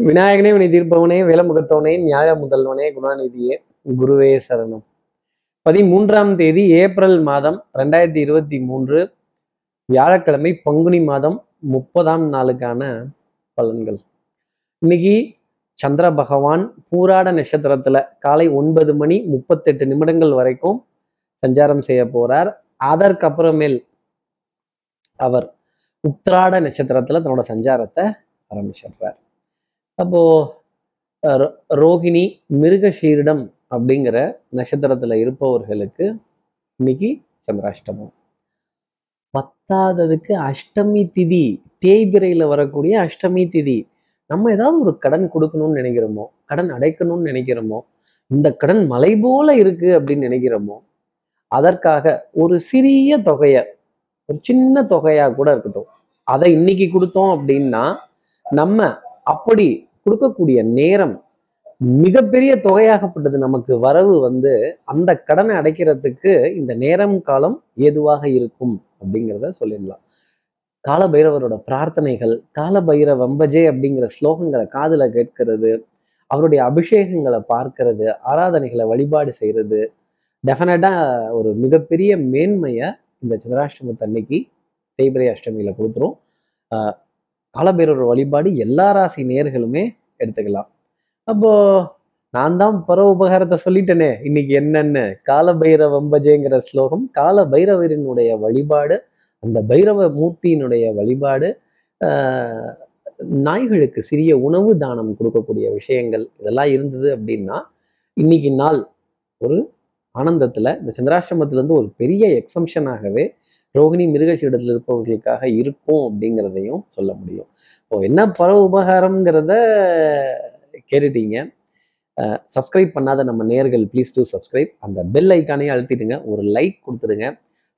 விநாயகனே வினை தீர்ப்பவனே வேலமுகத்தவனே நியாய முதல்வனே குணாநிதியே குருவே சரணம். பதிமூன்றாம் தேதி ஏப்ரல் மாதம் ரெண்டாயிரத்தி இருபத்தி மூன்று வியாழக்கிழமை பங்குனி மாதம் முப்பதாம் நாளுக்கான பலன்கள். இன்னைக்கு சந்திர பகவான் பூராட நட்சத்திரத்துல காலை ஒன்பது மணி முப்பத்தெட்டு நிமிடங்கள் வரைக்கும் சஞ்சாரம் செய்ய போறார். அதற்கப்புறமேல் அவர் உத்திராட நட்சத்திரத்துல தன்னோட சஞ்சாரத்தை ஆரம்பிச்சிடுறார். அப்போ ரோ- ரோகிணி மிருகஷீரிடம் அப்படிங்கிற நட்சத்திரத்துல இருப்பவர்களுக்கு இன்னைக்கு சந்திராஷ்டமம். பத்தாததுக்கு அஷ்டமி திதி தேய்பிரையில வரக்கூடிய அஷ்டமி திதி. நம்ம ஏதாவது ஒரு கடன் கொடுக்கணும்னு நினைக்கிறோமோ கடன் அடைக்கணும்னு நினைக்கிறோமோ இந்த கடன் மலை போல இருக்கு அப்படின்னு நினைக்கிறோமோ அதற்காக ஒரு சிறிய தொகையை ஒரு சின்ன தொகையா கூட இருக்கட்டும். அதை இன்னைக்கு கொடுத்தோம் அப்படின்னா நம்ம அப்படி கொடுக்கக்கூடிய நேரம் மிகப்பெரிய தொகையாகப்பட்டது. நமக்கு வரவு வந்து அந்த கடனை அடைக்கிறதுக்கு இந்த நேரம் காலம் ஏதுவாக இருக்கும் அப்படிங்கிறத சொல்லிடலாம். காலபைரவரோட பிரார்த்தனைகள் காலபைர வம்பஜே அப்படிங்கிற ஸ்லோகங்களை காதுல கேட்கிறது அவருடைய அபிஷேகங்களை பார்க்கறது ஆராதனைகளை வழிபாடு செய்யறது டெஃபினட்டாக ஒரு மிகப்பெரிய மேன்மையை இந்த சந்திராஷ்டமத்து அன்னைக்கு தேய்பிரை அஷ்டமியில கொடுத்துரும். ஆஹ் காலபைரவர் வழிபாடு எல்லா ராசி நேர்களுமே எடுத்துக்கலாம். அப்போ நான் தான் பர உபகாரத்தை சொல்லிட்டேனே இன்னைக்கு என்னென்ன? காலபைரவ வம்பஜேங்கிற ஸ்லோகம் கால பைரவரினுடைய வழிபாடு அந்த பைரவ மூர்த்தியினுடைய வழிபாடு நாய்களுக்கு சிறிய உணவு தானம் கொடுக்கக்கூடிய விஷயங்கள் இதெல்லாம் இருந்தது அப்படின்னா இன்னைக்கு நாள் ஒரு ஆனந்தத்தில் இந்த சந்திராஷ்டமத்துலேருந்து ஒரு பெரிய எக்ஸம்ஷனாகவே ரோகிணி மிருகசீடத்தில் இருப்பவர்களுக்காக இருக்கும் அப்படிங்கிறதையும் சொல்ல முடியும். இப்போ என்ன பர உபகாரம்ங்கிறத கேட்டுட்டீங்க. சப்ஸ்கிரைப் பண்ணாத நம்ம நேர்கள் ப்ளீஸ் டூ சப்ஸ்கிரைப் அந்த பெல் ஐக்கானையும் அழுத்திடுங்க. ஒரு லைக் கொடுத்துருங்க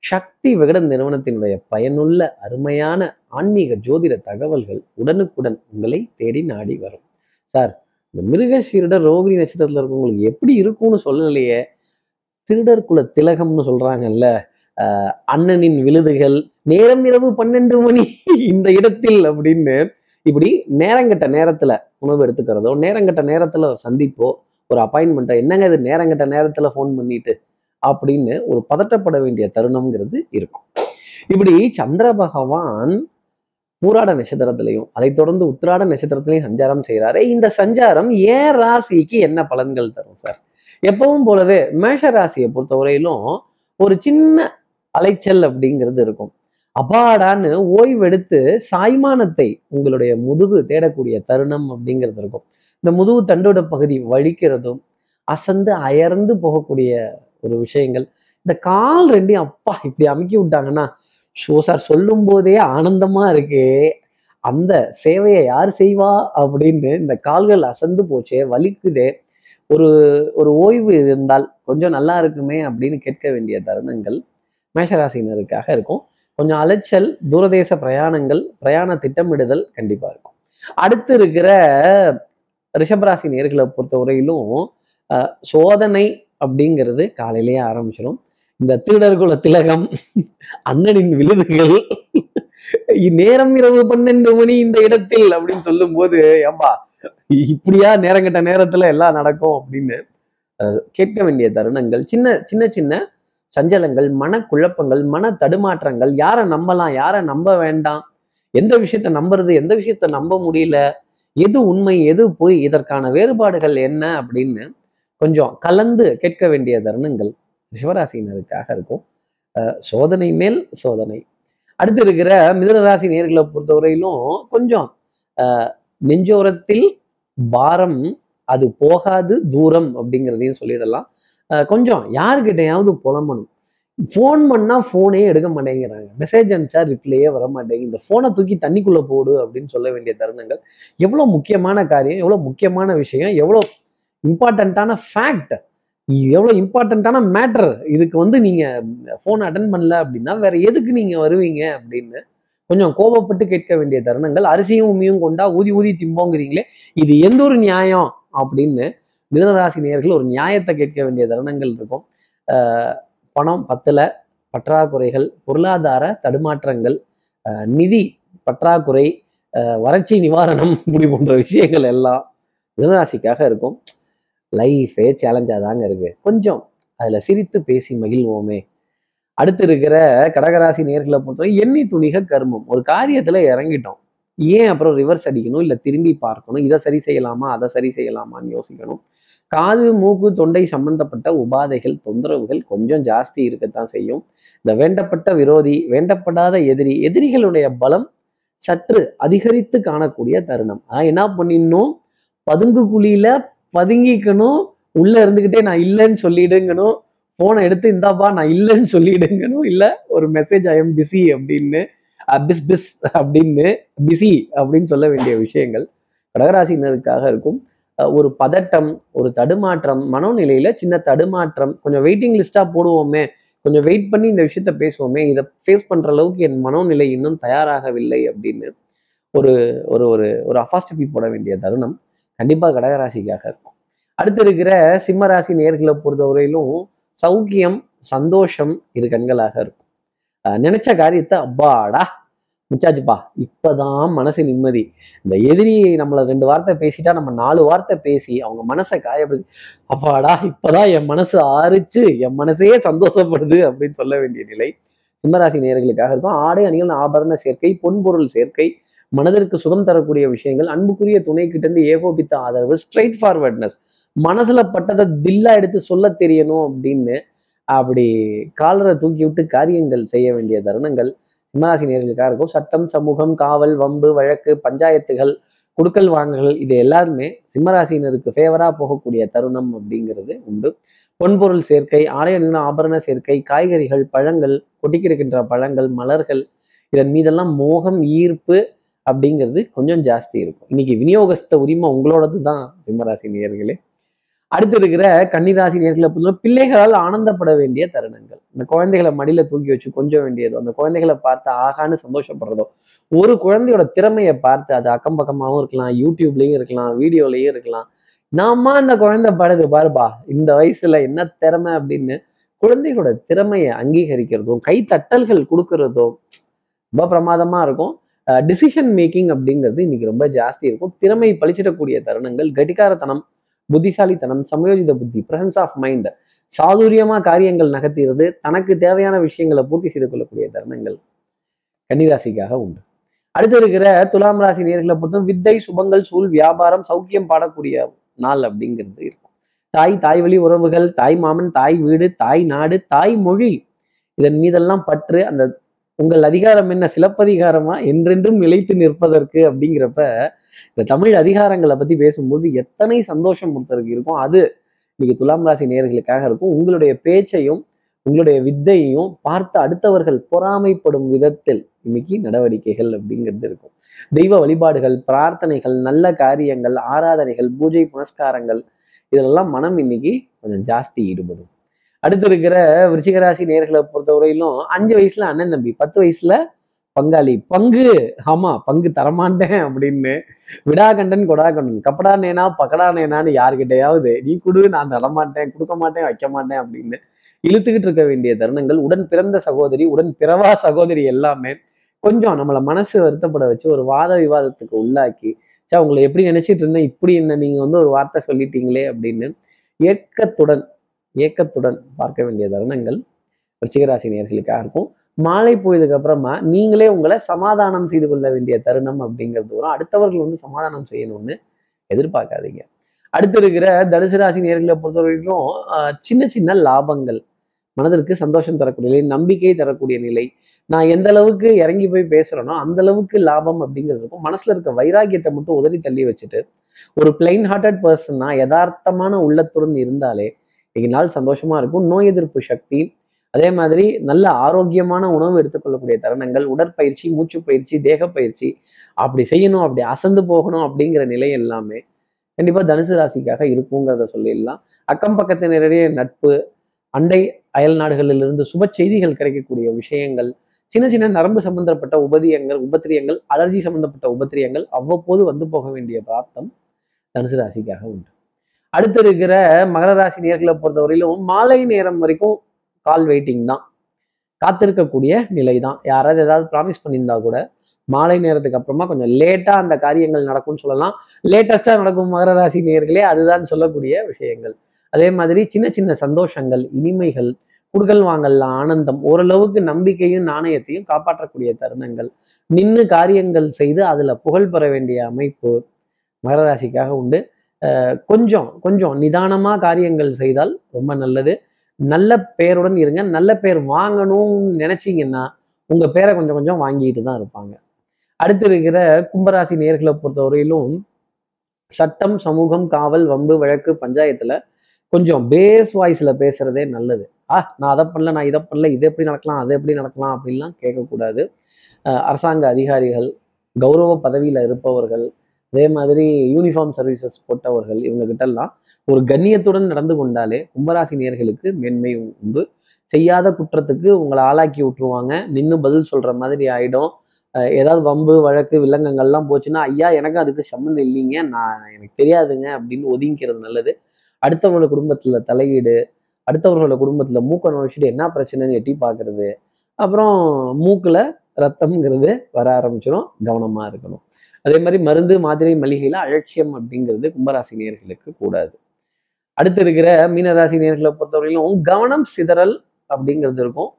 சக்தி விகடன் நிறுவனத்தினுடைய பயனுள்ள அருமையான ஆன்மீக ஜோதிட தகவல்கள் உடனுக்குடன் உங்களை தேடி நாடி வரும். சார் இந்த மிருகஷீரிட ரோகிணி நட்சத்திரத்தில் இருக்கவங்களுக்கு எப்படி இருக்கும்னு சொல்லலையே. திருடர் குல திலகம்னு சொல்கிறாங்கல்ல அண்ணனின் விழுதுகள் நேரம் இரவு பன்னெண்டு மணி இந்த இடத்தில் அப்படின்னு இப்படி நேரங்கட்ட நேரத்துல உணவு எடுத்துக்கிறதோ நேரங்கட்ட நேரத்துல சந்திப்போ ஒரு அப்பாயின்மெண்ட்டோ என்னங்க இது நேரங்கட்ட நேரத்துல ஃபோன் பண்ணிட்டு அப்படின்னு ஒரு பதட்டப்பட வேண்டிய தருணம்ங்கிறது இருக்கும். இப்படி சந்திர பகவான் பூராட நட்சத்திரத்திலையும் அதைத் தொடர்ந்து உத்திராட நட்சத்திரத்திலையும் சஞ்சாரம் செய்கிறாரு இந்த சஞ்சாரம் ஏன் ராசிக்கு என்ன பலன்கள் தரும் சார்? எப்பவும் போலவே மேஷ ராசியை பொறுத்தவரையிலும் ஒரு சின்ன அலைச்சல் அப்படிங்கிறது இருக்கும். அபாடான்னு ஓய்வெடுத்து சாய்மானத்தை உங்களுடைய முதுகு தேடக்கூடிய தருணம் அப்படிங்கிறது இருக்கும். இந்த முதுகு தண்டோட பகுதி வலிக்கிறதும் அசந்து அயர்ந்து போகக்கூடிய ஒரு விஷயங்கள். இந்த கால் ரெண்டையும் அப்பா இப்படி அமுக்கி விட்டாங்கன்னா ஷோ சார் சொல்லும் போதே ஆனந்தமா இருக்கே. அந்த சேவையை யார் செய்வா அப்படின்னு இந்த கால்கள் அசந்து போச்சே வலிக்குதே. ஒரு ஒரு ஓய்வு இருந்தால் கொஞ்சம் நல்லா இருக்குமே அப்படின்னு கேட்க வேண்டிய தருணங்கள். மேஷராசினருக்காக இருக்கும். கொஞ்சம் அலைச்சல் தூரதேச பிரயாணங்கள் பிரயாண திட்டமிடுதல் கண்டிப்பா இருக்கும். அடுத்து இருக்கிற ரிஷபராசி நேர்களை பொறுத்தவரையிலும் அஹ், சோதனை அப்படிங்கிறது காலையிலேயே ஆரம்பிச்சிடும் இந்த திருடர்குல திலகம் அண்ணனின் விழுதுகள் நேரம் இரவு பன்னெண்டு மணி இந்த இடத்தில் அப்படின்னு சொல்லும் போது ஏம்பா இப்படியா நேரங்கட்ட நேரத்துல எல்லாம் நடக்கும்? அப்படின்னு கேட்க வேண்டிய தருணங்கள் சின்ன சின்ன சின்ன சஞ்சலங்கள் மனக்குழப்பங்கள் மன தடுமாற்றங்கள் யாரை நம்பலாம் யாரை நம்ப வேண்டாம் எந்த விஷயத்த நம்புறது எந்த விஷயத்த நம்ப முடியல எது உண்மை எது போய் இதற்கான வேறுபாடுகள் என்ன அப்படின்னு கொஞ்சம் கலந்து கேட்க வேண்டிய தருணங்கள் சிவராசினருக்காக இருக்கும். அஹ் சோதனை மேல் சோதனை. அடுத்து இருக்கிற மிதனராசி நேர்களை பொறுத்தவரையிலும் கொஞ்சம் நெஞ்சோரத்தில் பாரம் அது போகாது தூரம் அப்படிங்கிறதையும் சொல்லிடலாம். கொஞ்சம் யாருக்கிட்டையாவது புலம்பணும். ஃபோன் பண்ணால் ஃபோனே எடுக்க மாட்டேங்கிறாங்க. மெசேஜ் அனுப்பிச்சா ரிப்ளையே வர மாட்டேங்குது. இந்த ஃபோனை தூக்கி தண்ணிக்குள்ளே போடு அப்படின்னு சொல்ல வேண்டிய தருணங்கள். எவ்வளோ முக்கியமான காரியம் எவ்வளோ முக்கியமான விஷயம் எவ்வளோ இம்பார்ட்டண்ட்டான ஃபேக்ட் எவ்வளோ இம்பார்ட்டண்ட்டான மேட்டர் இதுக்கு வந்து நீங்கள் ஃபோன் அட்டன் பண்ணல அப்படின்னா வேற எதுக்கு நீங்கள் வருவீங்க அப்படின்னு கொஞ்சம் கோபப்பட்டு கேட்க வேண்டிய தருணங்கள். அரிசியும் உமியும் கொண்டா ஊதி ஊதி திம்போங்கிறீங்களே இது எந்த ஒரு நியாயம் அப்படின்னு மிதனராசி நேர்கள் ஒரு நியாயத்தை கேட்க வேண்டிய தருணங்கள் இருக்கும். ஆஹ் பணம் பத்துல பற்றாக்குறைகள் பொருளாதார தடுமாற்றங்கள் ஆஹ் நிதி பற்றாக்குறை அஹ் வறட்சி நிவாரணம் இப்படி போன்ற விஷயங்கள் எல்லாம் மிதனராசிக்காக இருக்கும். லைஃபே சேலஞ்சாக தாங்க இருக்கு. கொஞ்சம் அதுல சிரித்து பேசி மகிழ்வோமே. அடுத்து இருக்கிற கடகராசி நேர்களை பொறுத்தவரை எண்ணி துணிக கர்மம். ஒரு காரியத்துல இறங்கிட்டோம். ஏன் அப்புறம் ரிவர்ஸ் அடிக்கணும்? இல்லை திரும்பி பார்க்கணும்? இதை சரி செய்யலாமா? அதை சரி செய்யலாமான்னு யோசிக்கணும். காது மூக்கு தொண்டை சம்பந்தப்பட்ட உபாதைகள் தொந்தரவுகள் கொஞ்சம் ஜாஸ்தி இருக்கத்தான் செய்யும். இந்த வேண்டப்பட்ட விரோதி வேண்டப்படாத எதிரி எதிரிகளுடைய பலம் சற்று அதிகரித்து காணக்கூடிய தருணம். ஆஹ் என்ன பண்ணிடணும்? பதுங்கு குழியில பதுங்கிக்கணும். உள்ள இருந்துகிட்டே நான் இல்லைன்னு சொல்லிடுங்கணும். போனை எடுத்து இந்தாப்பா நான் இல்லைன்னு சொல்லிடுங்கணும். இல்ல ஒரு மெசேஜ் ஐ எம் பிஸி அப்படின்னு பிஸ் பிஸ் அப்படின்னு பிஸி அப்படின்னு சொல்ல வேண்டிய விஷயங்கள் கடகராசினருக்காக இருக்கும். ஒரு பதட்டம் ஒரு தடுமாற்றம் மனோநிலையில சின்ன தடுமாற்றம் கொஞ்சம் வெயிட்டிங் லிஸ்டா போடுவோமே கொஞ்சம் வெயிட் பண்ணி இந்த விஷயத்த பேசுவோமே இதை ஃபேஸ் பண்ற அளவுக்கு என் மனோநிலை இன்னும் தயாராகவில்லை அப்படின்னு ஒரு ஒரு ஒரு ஒரு அஃபாஸ்டபி போட வேண்டிய தருணம் கண்டிப்பா கடகராசிக்காக இருக்கும். அடுத்து இருக்கிற சிம்மராசி நேர்களை பொறுத்தவரையிலும் சௌக்கியம் சந்தோஷம் இரு கண்களாக இருக்கும். நினைச்ச காரியத்தை அப்பாடா முச்சாச்சுப்பா இப்பதான் மனசு நிம்மதி. இந்த எதிரி நம்மள ரெண்டு வார்த்தை பேசிட்டா நம்ம நாலு வார்த்தை பேசி அவங்க மனசை காயப்படுது அப்பாடா இப்பதான் என் மனசு ஆறிச்சு என் மனசே சந்தோஷப்படுது அப்படின்னு சொல்ல வேண்டிய நிலை சிம்மராசி நேர்களுக்காக இருக்கும். ஆடை அணிகள் ஆபரண சேர்க்கை பொன்பொருள் சேர்க்கை மனதிற்கு சுகம் தரக்கூடிய விஷயங்கள் அன்புக்குரிய துணை கிட்ட இருந்து ஏகோபித்த ஆதரவு ஸ்ட்ரைட் ஃபார்வர்ட்னஸ் மனசுல பட்டதை தில்லா எடுத்து சொல்ல தெரியணும் அப்படின்னு அப்படி காலரை தூக்கி விட்டு காரியங்கள் செய்ய வேண்டிய தருணங்கள். சிம்மராசி நேர்களுக்காக இருக்கும். சட்டம் சமூகம் காவல் வம்பு வழக்கு பஞ்சாயத்துகள் குடுக்கல் வாங்கல்கள் இது எல்லாருமே சிம்மராசினருக்கு ஃபேவரா போகக்கூடிய தருணம் அப்படிங்கிறது உண்டு. பொன்பொருள் சேர்க்கை ஆலய நில ஆபரண சேர்க்கை காய்கறிகள் பழங்கள் கொட்டி பழங்கள் மலர்கள் இதன் மீதெல்லாம் மோகம் ஈர்ப்பு அப்படிங்கிறது கொஞ்சம் ஜாஸ்தி இருக்கும். இன்னைக்கு விநியோகஸ்த உரிமை உங்களோடது தான் சிம்மராசி நேர்களே அடுத்து இருக்கிற கன்னிராசி நேர்களை பொறுத்தவரை பிள்ளைகளால் ஆனந்தப்பட வேண்டிய தருணங்கள். இந்த குழந்தைகளை மடியில தூக்கி வச்சு கொஞ்சம் வேண்டியதோ அந்த குழந்தைகளை பார்த்து ஆகான்னு சந்தோஷப்படுறதோ ஒரு குழந்தையோட திறமையை பார்த்து அது அக்கம் பக்கமாகவும் இருக்கலாம் யூடியூப்லயும் இருக்கலாம் வீடியோலயும் இருக்கலாம். நாம அந்த குழந்தை பாடுது பாருப்பா இந்த வயசுல என்ன திறமை அப்படின்னு குழந்தைகளோட திறமையை அங்கீகரிக்கிறதும் கைத்தட்டல்கள் கொடுக்கறதும் ரொம்ப பிரமாதமா இருக்கும். டிசிஷன் மேக்கிங் அப்படிங்கிறது இன்னைக்கு ரொம்ப ஜாஸ்தி இருக்கும். திறமை பழிச்சிடக்கூடிய தருணங்கள் கடிகாரத்தனம் புத்திசாலித்தனம் சமயோஜித புத்தி பிரசன்ஸ் ஆஃப் மைண்ட் சாதுரியமா காரியங்கள் நகர்த்துகிறது தனக்கு தேவையான விஷயங்களை பூர்த்தி செய்து கொள்ளக்கூடிய தருணங்கள் கன்னிராசிக்காக உண்டு. அடுத்து இருக்கிற துலாம் ராசி நேர்களை பொறுத்தும் வித்தை சுபங்கள் சூழ் வியாபாரம் சௌக்கியம் பாடக்கூடிய நாள் அப்படிங்கிறது இருக்கும். தாய் தாய் வழி உறவுகள் தாய் மாமன் தாய் வீடு தாய் நாடு தாய் மொழி இதன் மீதெல்லாம் பற்று அந்த உங்கள் அதிகாரம் என்ன? சிலப்பதிகாரமா? என்றென்றும் நிலைத்து நிற்பதற்கு அப்படிங்கிறப்ப இந்த தமிழ் அதிகாரங்களை பத்தி பேசும்போது எத்தனை சந்தோஷம் ஒருத்தருக்கு இருக்கும்? அது இன்னைக்கு துலாம் ராசி நேர்களுக்காக இருக்கும். உங்களுடைய பேச்சையும் உங்களுடைய வித்தையையும் பார்த்து அடுத்தவர்கள் பொறாமைப்படும் விதத்தில் இன்னைக்கு நடவடிக்கைகள் அப்படிங்கிறது இருக்கும். தெய்வ வழிபாடுகள் பிரார்த்தனைகள் நல்ல காரியங்கள் ஆராதனைகள் பூஜை புனஸ்காரங்கள் இதெல்லாம் மனம் இன்னைக்கு கொஞ்சம் ஜாஸ்தி ஈடுபடும். அடுத்து இருக்கிற விருச்சிகராசி நேர்களை பொறுத்தவரையிலும் அஞ்சு வயசுல அண்ணன் தம்பி பத்து வயசுல பங்காளி. பங்கு ஆமா பங்கு தரமாட்டேன் அப்படின்னு. விடாகண்டன் கொடாகண்டன். கப்படா நேனா பக்கடா நேனான்னு யாருக்கிட்டையாவது நீ கொடு நான் தரமாட்டேன் கொடுக்க மாட்டேன் வைக்க மாட்டேன் அப்படின்னு இழுத்துக்கிட்டு இருக்க வேண்டிய தருணங்கள் உடன் பிறந்த சகோதரி உடன் பிறவா சகோதரி எல்லாமே கொஞ்சம் நம்மளை மனசு வருத்தப்பட வச்சு ஒரு வாத விவாதத்துக்கு உள்ளாக்கி சா உங்களை எப்படி நினைச்சிட்டு இருந்தேன் இப்படி என்ன நீங்க வந்து ஒரு வார்த்தை சொல்லிட்டீங்களே அப்படின்னு ஏக்கத்துடன் ஏக்கத்துடன் பார்க்க வேண்டிய தருணங்கள் விருச்சிகராசி நேர்களுக்காக இருக்கும். மாலை போயதுக்கு அப்புறமா நீங்களே உங்களை சமாதானம் செய்து கொள்ள வேண்டிய தருணம் அப்படிங்கிறது வரும். அடுத்தவர்கள் வந்து சமாதானம் செய்யணும்னு எதிர்பார்க்காதீங்க. அடுத்து இருக்கிற தனுசு ராசி நேர்களை பொறுத்த வரைக்கும் சின்ன சின்ன லாபங்கள். மனதிற்கு சந்தோஷம் தரக்கூடிய நிலை நம்பிக்கை தரக்கூடிய நிலை. நான் எந்த அளவுக்கு இறங்கி போய் பேசுறேனோ அந்த அளவுக்கு லாபம் அப்படிங்கிறது இருக்கும். மனசுல இருக்க வைராக்கியத்தை மட்டும் உதறி தள்ளி வச்சுட்டு ஒரு பிளைன் ஹார்ட்டட் பர்சன்னா யதார்த்தமான உள்ளத்துடன் இருந்தாலே இன்னைக்கு நாள் சந்தோஷமா இருக்கும். நோய் எதிர்ப்பு சக்தி அதே மாதிரி நல்ல ஆரோக்கியமான உணவு எடுத்துக்கொள்ளக்கூடிய தருணங்கள் உடற்பயிற்சி மூச்சு பயிற்சி தேக பயிற்சி அப்படி செய்யணும் அப்படி அசந்து போகணும் அப்படிங்கிற நிலை எல்லாமே கண்டிப்பா தனுசு ராசிக்காக இருக்குங்கிறத சொல்லிடலாம். அக்கம் பக்கத்தினரிடையே நட்பு அண்டை அயல் நாடுகளிலிருந்து சுப செய்திகள் கிடைக்கக்கூடிய விஷயங்கள் சின்ன சின்ன நரம்பு சம்பந்தப்பட்ட உபதியங்கள் உபத்திரியங்கள் அலர்ஜி சம்பந்தப்பட்ட உபத்திரியங்கள் அவ்வப்போது வந்து போக வேண்டிய பிராப்தம் தனுசு ராசிக்காக உண்டு. அடுத்து இருக்கிற மகர ராசி நேர்களை பொறுத்தவரையிலும் மாலை நேரம் வரைக்கும் கால் வெயிட்டிங் தான். காத்திருக்கக்கூடிய நிலை தான் யாராவது ஏதாவது ப்ராமிஸ் பண்ணியிருந்தா கூட மாலை நேரத்துக்கு அப்புறமா கொஞ்சம் லேட்டாக அந்த காரியங்கள் நடக்கும்னு சொல்லலாம். லேட்டஸ்ட்டாக நடக்கும் மகர ராசி நேர்களே அதுதான் சொல்லக்கூடிய விஷயங்கள். அதே மாதிரி சின்ன சின்ன சந்தோஷங்கள் இனிமைகள் குடுக்கல் வாங்கல் ஆனந்தம் ஓரளவுக்கு நம்பிக்கையும் நாணயத்தையும் காப்பாற்றக்கூடிய தருணங்கள். நின்று காரியங்கள் செய்து அதில் புகழ் பெற வேண்டிய அமைப்பு மகர ராசிக்காக உண்டு. கொஞ்சம் கொஞ்சம் நிதானமா காரியங்கள் செய்தால் ரொம்ப நல்லது. நல்ல பெயருடன் இருங்க. நல்ல பெயர் வாங்கணும்னு நினைச்சீங்கன்னா உங்க பேரை கொஞ்சம் கொஞ்சம் வாங்கிட்டு தான் இருப்பாங்க. அடுத்து இருக்கிற கும்பராசி நேர்களை பொறுத்தவரையிலும் சட்டம் சமூகம் காவல் வம்பு வழக்கு பஞ்சாயத்துல கொஞ்சம் பேஸ் வாய்ஸில் பேசுறதே நல்லது. ஆ நான் அதை பண்ணல நான் இதை பண்ணல இது எப்படி நடக்கலாம் அது எப்படி நடக்கலாம் அப்படின்லாம் கேட்கக்கூடாது. அரசாங்க அதிகாரிகள் கௌரவ பதவியில இருப்பவர்கள் அதே மாதிரி யூனிஃபார்ம் சர்வீசஸ் போட்டவர்கள் இவங்ககிட்டலாம் ஒரு கண்ணியத்துடன் நடந்து கொண்டாலே கும்பராசி நேர்களுக்கு மேன்மை உண்டு. செய்யாத குற்றத்துக்கு உங்களை ஆளாக்கி விட்டுருவாங்க. நின்று பதில் சொல்ற மாதிரி ஆயிடும். ஏதாவது வம்பு வழக்கு வில்லங்கங்கள்லாம் போச்சுன்னா ஐயா எனக்கு அதுக்கு சம்மந்தம் இல்லைங்க. நான் எனக்கு தெரியாதுங்க அப்படின்னு ஒதுங்கிக்கிறது நல்லது. அடுத்தவங்களோட குடும்பத்துல தலையீடு அடுத்தவர்களோட குடும்பத்துல மூக்கை நுழைச்சிட்டு என்ன பிரச்சனைன்னு எட்டி பார்க்கறது. அப்புறம் மூக்கில் ரத்தம்ங்கிறது வர ஆரம்பிச்சிடும் கவனமா இருக்கணும். அதே மாதிரி மருந்து மாத்திரை மளிகையில் அலட்சியம் அப்படிங்கிறது கும்பராசி நேர்களுக்கு கூடாது. அடுத்து இருக்கிற மீனராசி நேர்களை பொறுத்தவரையிலும் கவனம் சிதறல் அப்படிங்கிறது இருக்கும்.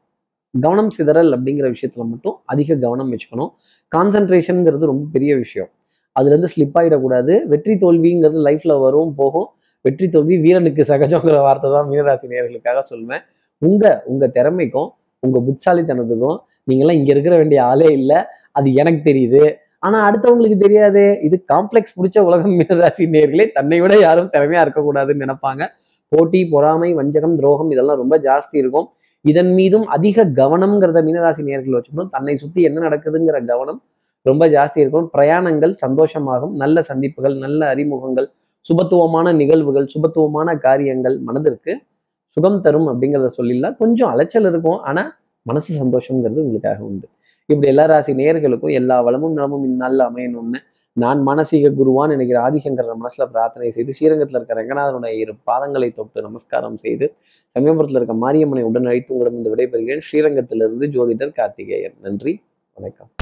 கவனம் சிதறல் அப்படிங்கிற விஷயத்துல மட்டும் அதிக கவனம் வச்சுக்கணும். கான்சன்ட்ரேஷனுங்கிறது ரொம்ப பெரிய விஷயம். அதுலேருந்து ஸ்லிப் ஆகிடக்கூடாது வெற்றி தோல்விங்கிறது லைஃப்பில் வரும் போகும். வெற்றி தோல்வி வீரனுக்கு சகஜங்கிற வார்த்தை தான் மீனராசி நேர்களுக்காக சொல்லுவேன் உங்கள் உங்கள் திறமைக்கும் உங்கள் புட்சாலித்தனத்துக்கும் நீங்களாம் இங்கே இருக்கிற வேண்டிய ஆளே இல்லை. அது எனக்கு தெரியுது. ஆனா அடுத்தவங்களுக்கு தெரியாது. இது காம்ப்ளெக்ஸ் பிடிச்ச உலகம் மீனராசி நேர்களே தன்னை விட யாரும் திறமையா இருக்கக்கூடாதுன்னு நினைப்பாங்க. போட்டி பொறாமை வஞ்சகம் துரோகம் இதெல்லாம் ரொம்ப ஜாஸ்தி இருக்கும். இதன் மீதும் அதிக கவனம்ங்கிறத மீனராசி நேர்கள் வச்சுக்கணும். தன்னை சுத்தி என்ன நடக்குதுங்கிற கவனம் ரொம்ப ஜாஸ்தி இருக்கும். பிரயாணங்கள் சந்தோஷமாகும். நல்ல சந்திப்புகள் நல்ல அறிமுகங்கள் சுபத்துவமான நிகழ்வுகள் சுபத்துவமான காரியங்கள் மனதிற்கு சுகம் தரும் அப்படிங்கிறத சொல்லிடலாம். கொஞ்சம் அலைச்சல் இருக்கும். ஆனால் மனசு சந்தோஷங்கிறது உங்களுக்காக உண்டு. இப்படி எல்லா ராசி நேர்களுக்கும் எல்லா வளமும் நலமும் இந்நாளில் அமையணும்னு நான் மானசீக குருவான் நினைக்கிற ஆதிசங்கர மனசுல பிரார்த்தனை செய்து ஸ்ரீரங்கத்தில் இருக்க ரங்கநாதனுடைய இரு பாதங்களை தொட்டு நமஸ்காரம் செய்து சமயபுரத்தில் இருக்க மாரியம்மனை உடன் அழைத்து உங்களிடம் இந்த விடைபெறுகிறேன். ஸ்ரீரங்கத்திலிருந்து ஜோதிடர் கார்த்திகேயன். நன்றி. வணக்கம்.